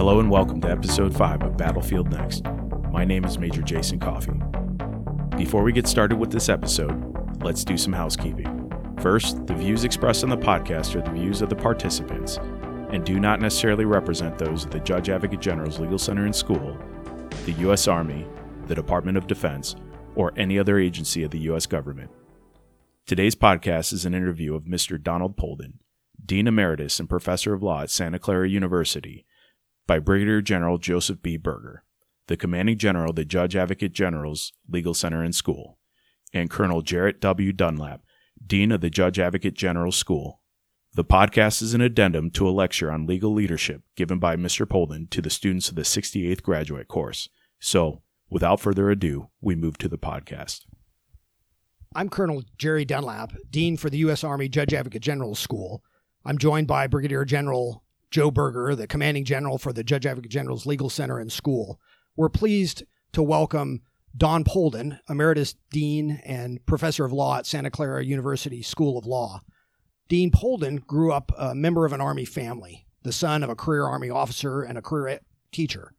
Hello and welcome to episode 5 of Battlefield Next. My name is Major Jason Coffey. Before we get started with this episode, let's do some housekeeping. First, the views expressed on the podcast are the views of the participants and do not necessarily represent those of the Judge Advocate General's Legal Center and School, the U.S. Army, the Department of Defense, or any other agency of the U.S. government. Today's podcast is an interview of Mr. Donald Polden, Dean Emeritus and Professor of Law at Santa Clara University, by Brigadier General Joseph B. Berger, the Commanding General of the Judge Advocate General's Legal Center and School, and Colonel Jerrett W. Dunlap, Dean of the Judge Advocate General School. The podcast is an addendum to a lecture on legal leadership given by Mr. Polden to the students of the 68th graduate course. So, without further ado, we move to the podcast. I'm Colonel Jerry Dunlap, Dean for the U.S. Army Judge Advocate General's School. I'm joined by Brigadier General Joe Berger, the Commanding General for the Judge Advocate General's Legal Center and School. We're pleased to welcome Don Polden, Emeritus Dean and Professor of Law at Santa Clara University School of Law. Dean Polden grew up a member of an Army family, the son of a career Army officer and a career teacher.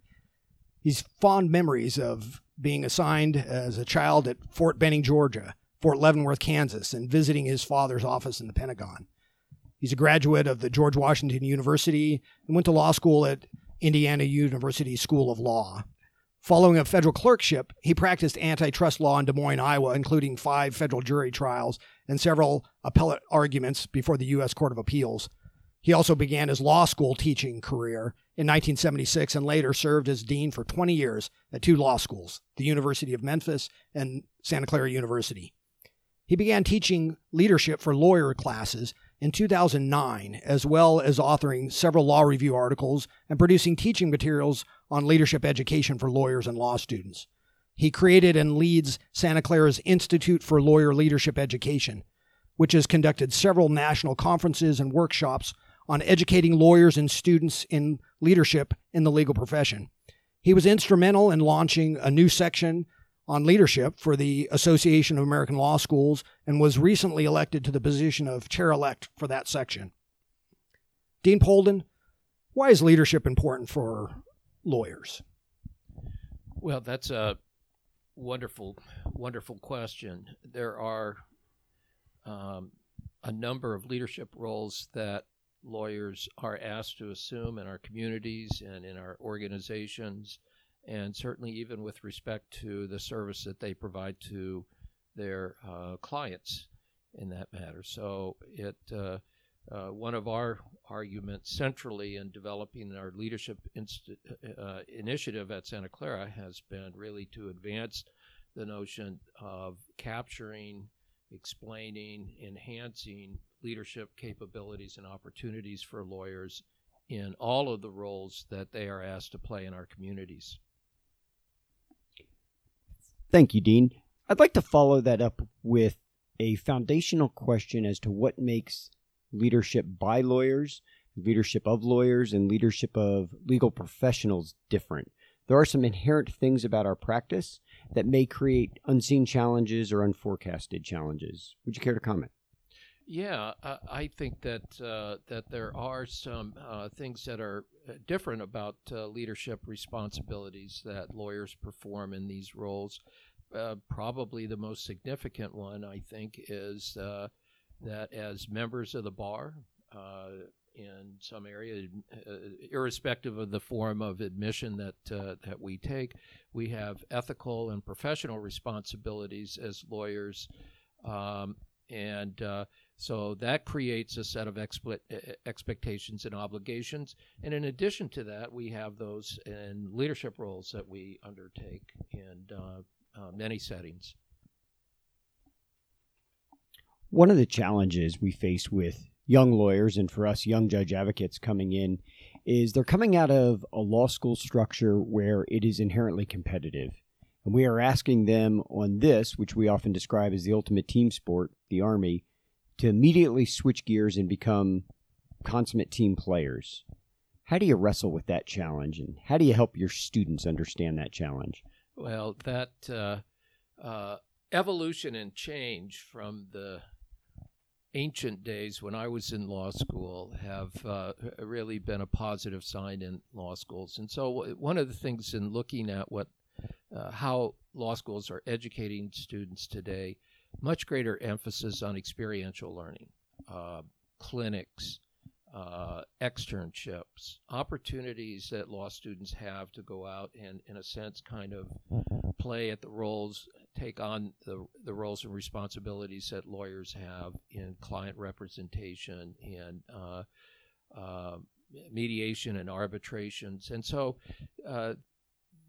He's fond memories of being assigned as a child at Fort Benning, Georgia, Fort Leavenworth, Kansas, and visiting his father's office in the Pentagon. He's a graduate of the George Washington University and went to law school at Indiana University School of Law. Following a federal clerkship, he practiced antitrust law in Des Moines, Iowa, including five federal jury trials and several appellate arguments before the U.S. Court of Appeals. He also began his law school teaching career in 1976 and later served as dean for 20 years at two law schools, the University of Memphis and Santa Clara University. He began teaching leadership for lawyer classes in 2009, as well as authoring several law review articles and producing teaching materials on leadership education for lawyers and law students. He created and leads Santa Clara's Institute for Lawyer Leadership Education, which has conducted several national conferences and workshops on educating lawyers and students in leadership in the legal profession. He was instrumental in launching a new section on leadership for the Association of American Law Schools and was recently elected to the position of chair elect for that section. Dean Polden, why is leadership important for lawyers? Well, that's a wonderful, wonderful question. There are um, a number of leadership roles that lawyers are asked to assume in our communities and in our organizations and certainly even with respect to the service that they provide to their uh, clients in that matter. So it uh, uh, one of our arguments centrally in developing our leadership inst- uh, initiative at Santa Clara has been really to advance the notion of capturing, explaining, enhancing leadership capabilities and opportunities for lawyers in all of the roles that they are asked to play in our communities. Thank you, Dean. I'd like to follow that up with a foundational question as to what makes leadership by lawyers, leadership of lawyers, and leadership of legal professionals different. There are some inherent things about our practice that may create unseen challenges or unforecasted challenges. Would you care to comment? Yeah, uh, I think that uh, that there are some uh, things that are uh, different about uh, leadership responsibilities that lawyers perform in these roles. Uh, probably the most significant one, I think, is that as members of the bar in some area, irrespective of the form of admission that that we take, we have ethical and professional responsibilities as lawyers. Um, and uh, so that creates a set of expectations and obligations. And in addition to that, we have those in leadership roles that we undertake in uh, uh, many settings. One of the challenges we face with young lawyers and for us young judge advocates coming in is they're coming out of a law school structure where it is inherently competitive. And we are asking them on this, which we often describe as the ultimate team sport, the Army, to immediately switch gears and become consummate team players. How do you wrestle with that challenge, and how do you help your students understand that challenge? Well, that uh, uh, evolution and change from the ancient days when I was in law school have uh, really been a positive sign in law schools. And so, one of the things in looking at what uh, how law schools are educating students today, much greater emphasis on experiential learning, uh, clinics, uh, externships, opportunities that law students have to go out and, in a sense, kind of play at the roles, take on the, the roles and responsibilities that lawyers have in client representation and uh, uh, mediation and arbitrations. And so uh,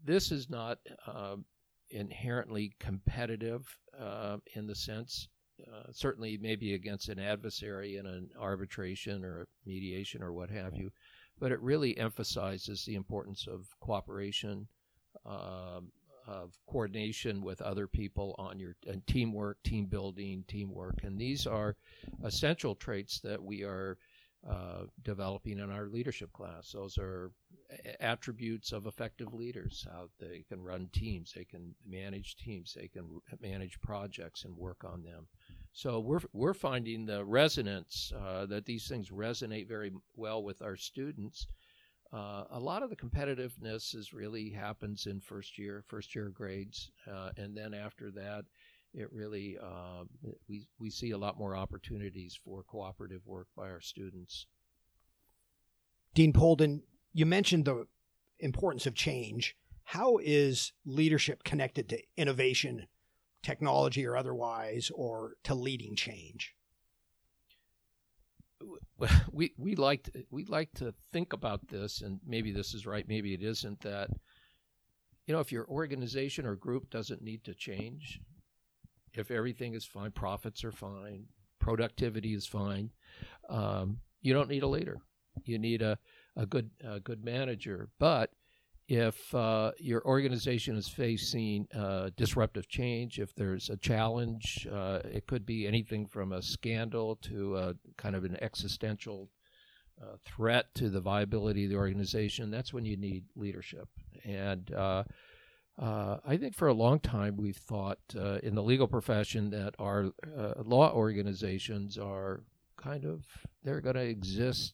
this is not um, inherently competitive uh, in the sense uh, certainly maybe against an adversary in an arbitration or mediation or what have you, but it really emphasizes the importance of cooperation, um, of coordination with other people on your and teamwork, team building, teamwork, and these are essential traits that we are uh, developing in our leadership class. Those are attributes of effective leaders. How they can run teams, they can manage teams, they can manage projects and work on them. So we're we're finding the resonance uh, that these things resonate very well with our students. Uh, a lot of the competitiveness is really happens in first year, first year grades, uh, and then after that, it really um, we we see a lot more opportunities for cooperative work by our students. Dean Polden, you mentioned the importance of change. How is leadership connected to innovation technology or otherwise, or to leading change? We we like to, we like to think about this, and maybe this is right, maybe it isn't. That you know, if your organization or group doesn't need to change, if everything is fine, profits are fine, productivity is fine, um, you don't need a leader. You need a a good a good manager, but if uh, your organization is facing uh, disruptive change, if there's a challenge, uh, it could be anything from a scandal to a kind of an existential uh, threat to the viability of the organization. That's when you need leadership. And uh, uh, I think for a long time we've thought in the legal profession that our law organizations are kind of they're going to exist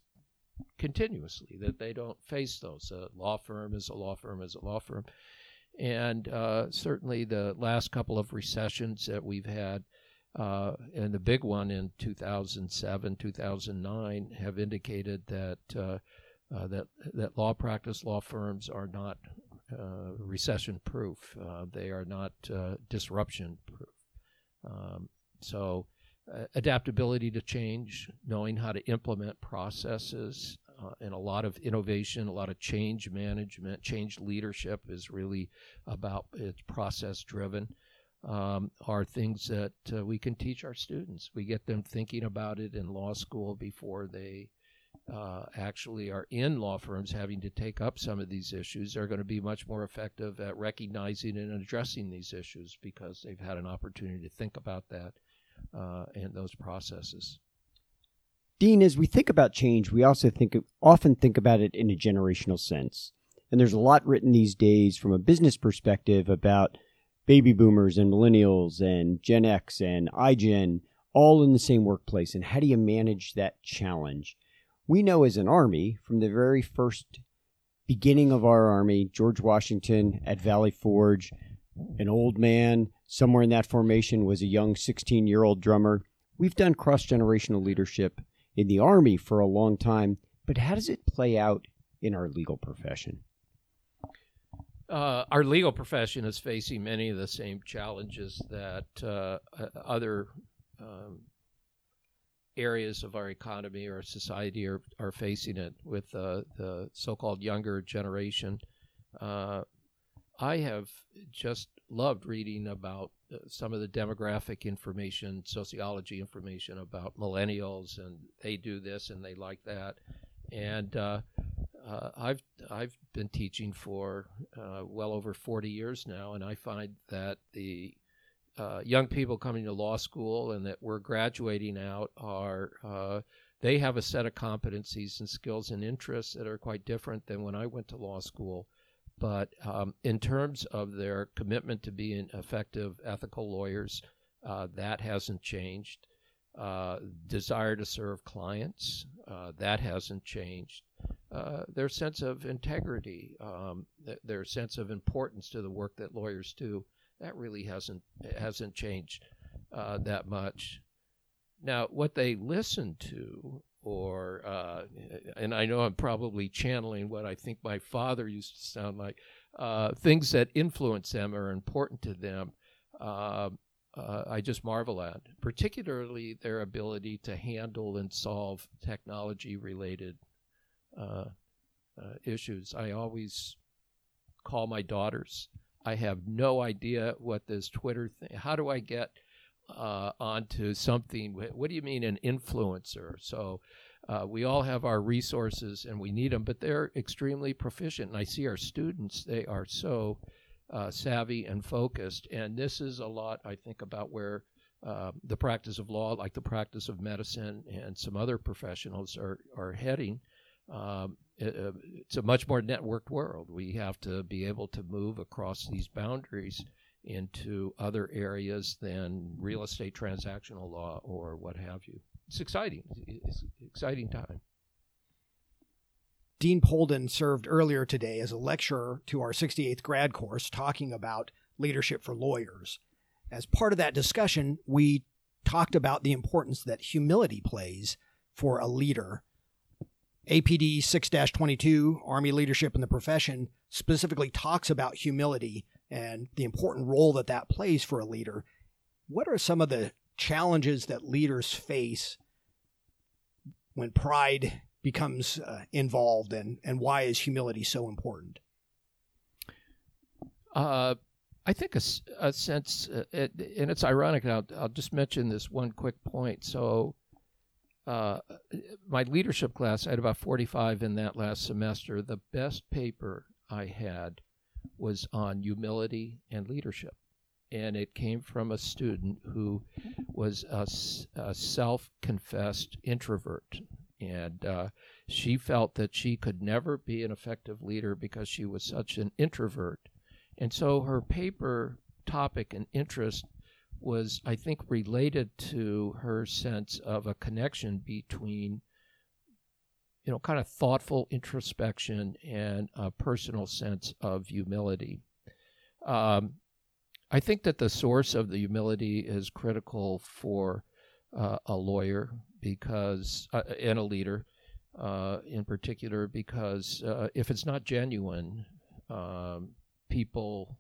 continuously, that they don't face those. A law firm is a law firm is a law firm. And uh, certainly the last couple of recessions that we've had, uh, and the big one in 2007, 2009, have indicated that uh, uh, that that law practice law firms are not uh, recession proof. Uh, they are not disruption proof. Um, so uh, adaptability to change, knowing how to implement processes, uh, and a lot of innovation, a lot of change management, change leadership is really about it's process driven. Um, are things that uh, we can teach our students. We get them thinking about it in law school before they uh, actually are in law firms having to take up some of these issues. They're going to be much more effective at recognizing and addressing these issues because they've had an opportunity to think about that uh, and those processes. Dean, as we think about change, we also think often think about it in a generational sense. And there's a lot written these days from a business perspective about baby boomers and millennials and Gen X and iGen all in the same workplace. And how do you manage that challenge? We know as an Army, from the very first beginning of our Army, George Washington at Valley Forge, an old man somewhere in that formation was a young 16 year old drummer. We've done cross generational leadership in the Army for a long time, but how does it play out in our legal profession? Uh, our legal profession is facing many of the same challenges that uh, other um, areas of our economy or society are, are facing it with uh, the so called younger generation. Uh, I have just loved reading about uh, some of the demographic information, sociology information about millennials, and they do this and they like that. And uh, uh, I've I've been teaching for uh, well over 40 years now, and I find that the uh, young people coming to law school and that we're graduating out are uh, they have a set of competencies and skills and interests that are quite different than when I went to law school. But um, in terms of their commitment to being effective, ethical lawyers, uh, that hasn't changed. uh, desire to serve clients. Uh, that hasn't changed. Uh, their sense of integrity, um, th- their sense of importance to the work that lawyers do, that really hasn't hasn't changed uh, that much. Now, what they listen to, or and I know I'm probably channeling what I think my father used to sound like, uh, things that influence them are important to them uh, I just marvel at, particularly their ability to handle and solve technology related uh, uh, issues. I always call my daughters. I have no idea what this Twitter thing. How do I get uh, onto something? What do you mean an influencer? So uh, we all have our resources and we need them, but they're extremely proficient. And I see our students; they are so uh, savvy and focused. And this is a lot, I think, about where uh, the practice of law, like the practice of medicine and some other professionals, are, are heading. Um, it, uh, it's a much more networked world. We have to be able to move across these boundaries into other areas than real estate transactional law or what have you. It's exciting. It's exciting time. Dean Polden served earlier today as a lecturer to our 68th grad course talking about leadership for lawyers. As part of that discussion, we talked about the importance that humility plays for a leader. APD 6 22, Army Leadership in the Profession, specifically talks about humility and the important role that that plays for a leader. What are some of the challenges that leaders face when pride becomes uh, involved and, and why is humility so important? Uh, I think a, a sense, uh, it, and it's ironic. I'll, I'll just mention this one quick point. So, uh, my leadership class, I had about 45 in that last semester. The best paper I had was on humility and leadership. And it came from a student who was a, a self confessed introvert and uh, she felt that she could never be an effective leader because she was such an introvert. And so her paper topic and interest was, I think, related to her sense of a connection between, you know, kind of thoughtful introspection and a personal sense of humility. Um, I think that the source of the humility is critical for uh, a lawyer because uh, and a leader uh, in particular because uh, if it's not genuine, um, people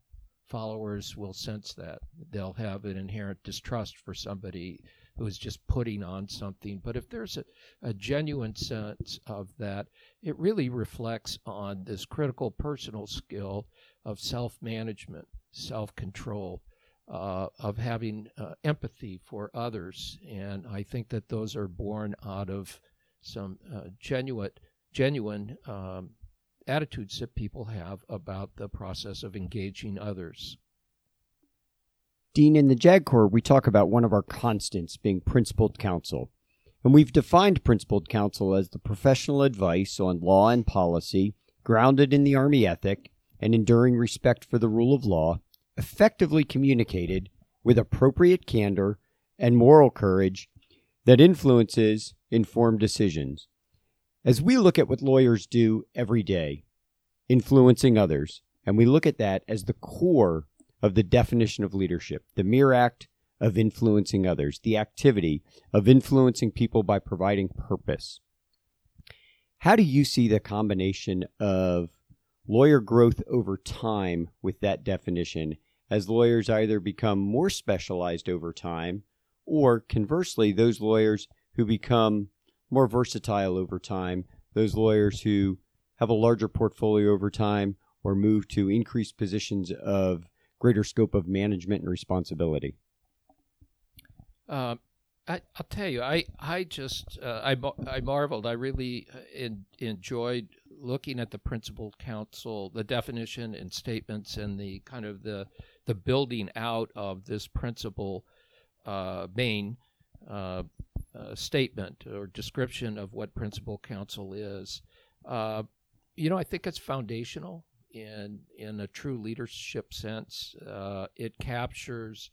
followers will sense that they'll have an inherent distrust for somebody who is just putting on something. But if there's a, a genuine sense of that, it really reflects on this critical personal skill of self management, self control, uh, of having uh, empathy for others, and I think that those are born out of some uh, genuine, genuine um, attitudes that people have about the process of engaging others. Dean, in the JAG Corps, we talk about one of our constants being principled counsel. And we've defined principled counsel as the professional advice on law and policy grounded in the Army ethic and enduring respect for the rule of law effectively communicated with appropriate candor and moral courage that influences informed decisions. As we look at what lawyers do every day, influencing others, and we look at that as the core of the definition of leadership, the mere act of influencing others, the activity of influencing people by providing purpose. How do you see the combination of lawyer growth over time with that definition as lawyers either become more specialized over time or conversely, those lawyers who become more versatile over time, those lawyers who have a larger portfolio over time or move to increased positions of greater scope of management and responsibility? Uh, I, will tell you, I I just uh, I I marveled. I really uh, in, enjoyed looking at the principled counsel, the definition and statements, and the kind of the the building out of this principle uh, main uh, uh, statement or description of what principled counsel is. Uh, you know, I think it's foundational in in a true leadership sense. Uh, it captures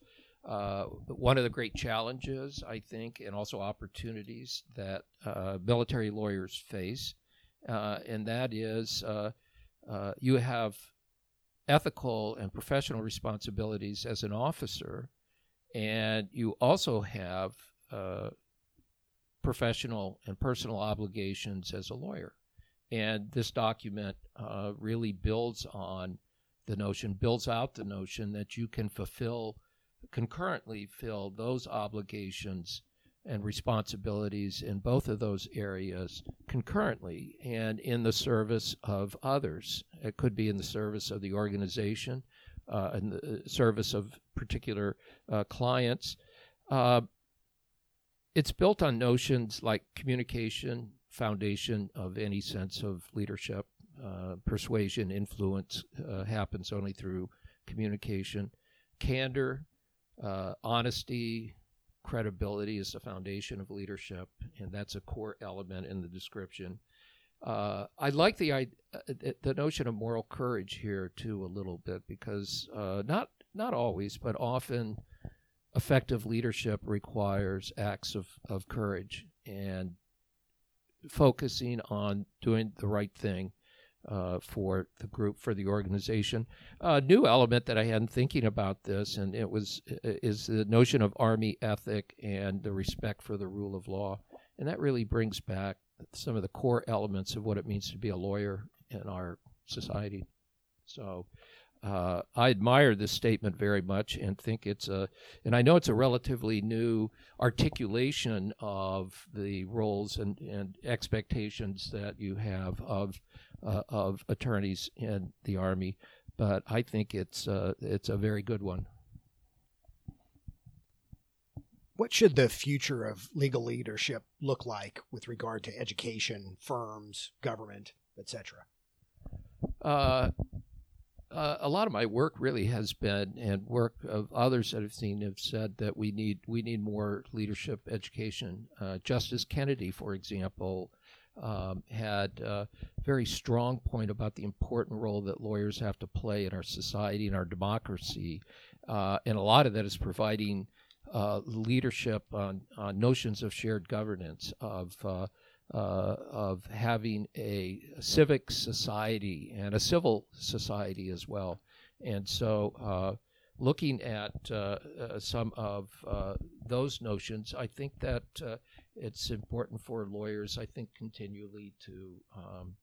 uh, one of the great challenges, I think, and also opportunities that uh, military lawyers face, uh, and that is uh, uh, you have ethical and professional responsibilities as an officer, and you also have uh, professional and personal obligations as a lawyer. And this document really builds on the notion, builds out the notion that you can fulfill concurrently fill those obligations and responsibilities in both of those areas concurrently and in the service of others. It could be in the service of the organization, uh, in the uh, service of particular uh, clients. Uh, it's built on notions like communication, foundation of any sense of leadership, uh, persuasion, influence uh, happens only through communication, candor, honesty, credibility is the foundation of leadership, and that's a core element in the description. Uh, I like the uh, the notion of moral courage here too a little bit because uh, not not always, but often effective leadership requires acts of, of courage and focusing on doing the right thing uh, for the group for the organization. A new element that I hadn't thinking about this, and it was is the notion of army ethic and the respect for the rule of law, and that really brings back some of the core elements of what it means to be a lawyer in our society. So. Uh, I admire this statement very much and think it's a, and I know it's a relatively new articulation of the roles and, and expectations that you have of uh, of attorneys in the Army, but I think it's uh, it's a very good one. What should the future of legal leadership look like with regard to education, firms, government, etc.? Uh, uh, a lot of my work really has been, and work of others that I've seen have said that we need we need more leadership education. Uh, Justice Kennedy, for example, um, had a very strong point about the important role that lawyers have to play in our society and our democracy. Uh, and a lot of that is providing uh, leadership on, on, notions of shared governance, of, uh, uh of having a civic society and a civil society as well. And so, uh, looking at uh, some of those notions, I think that it's important for lawyers, I think, continually to um,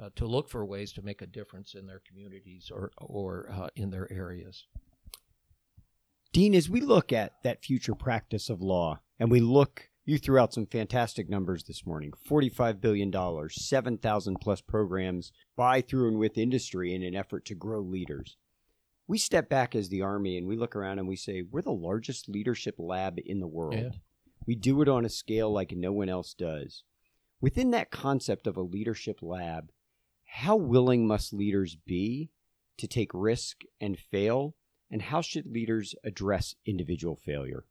uh, to look for ways to make a difference in their communities or or uh, in their areas. Dean, as we look at that future practice of law, and we look, you threw out some fantastic numbers this morning: forty-five billion dollars, seven thousand plus programs by, through, and with industry in an effort to grow leaders. We step back as the Army and we look around and we say, we're the largest leadership lab in the world. Yeah. We do it on a scale like no one else does. Within that concept of a leadership lab, how willing must leaders be to take risk and fail? And how should leaders address individual failure?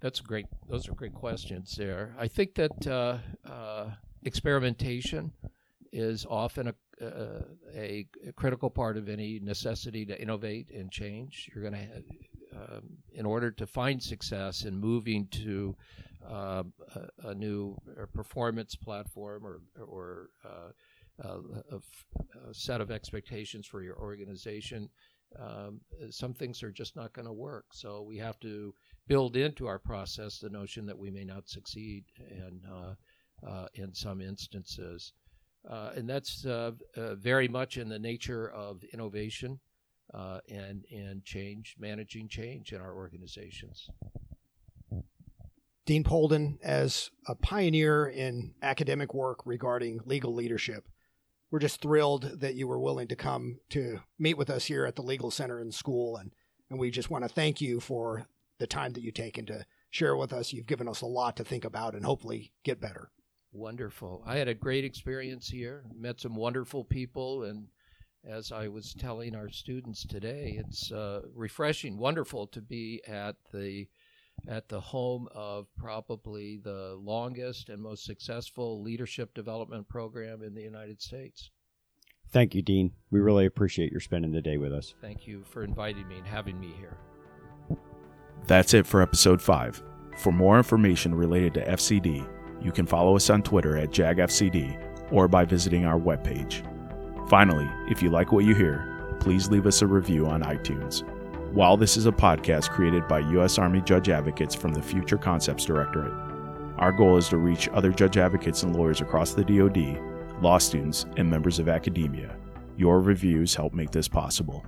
That's great. Those are great questions there. I think that uh, uh, experimentation is often a, uh, a, critical part of any necessity to innovate and change. You're going to um, in order to find success in moving to uh, a, a, new performance platform or, or uh, a, a, set of expectations for your organization, um, some things are just not going to work. So we have to build into our process the notion that we may not succeed uh, uh in some instances. Uh, and that's uh, very much in the nature of innovation uh, and and change, managing change in our organizations. Dean Polden, as a pioneer in academic work regarding legal leadership, we're just thrilled that you were willing to come to meet with us here at the Legal Center and School, and and we just want to thank you for the time that you've taken to share with us. You've given us a lot to think about and hopefully get better. Wonderful. I had a great experience here. Met some wonderful people and as I was telling our students today, it's uh, refreshing, wonderful to be at the at the home of probably the longest and most successful leadership development program in the United States. Thank you, Dean. We really appreciate your spending the day with us. Thank you for inviting me and having me here. That's it for episode 5. For more information related to FCD, you can follow us on Twitter at JagFCD or by visiting our webpage. Finally, if you like what you hear, please leave us a review on iTunes. While this is a podcast created by U.S. Army Judge Advocates from the Future Concepts Directorate, our goal is to reach other judge advocates and lawyers across the DoD, law students, and members of academia. Your reviews help make this possible.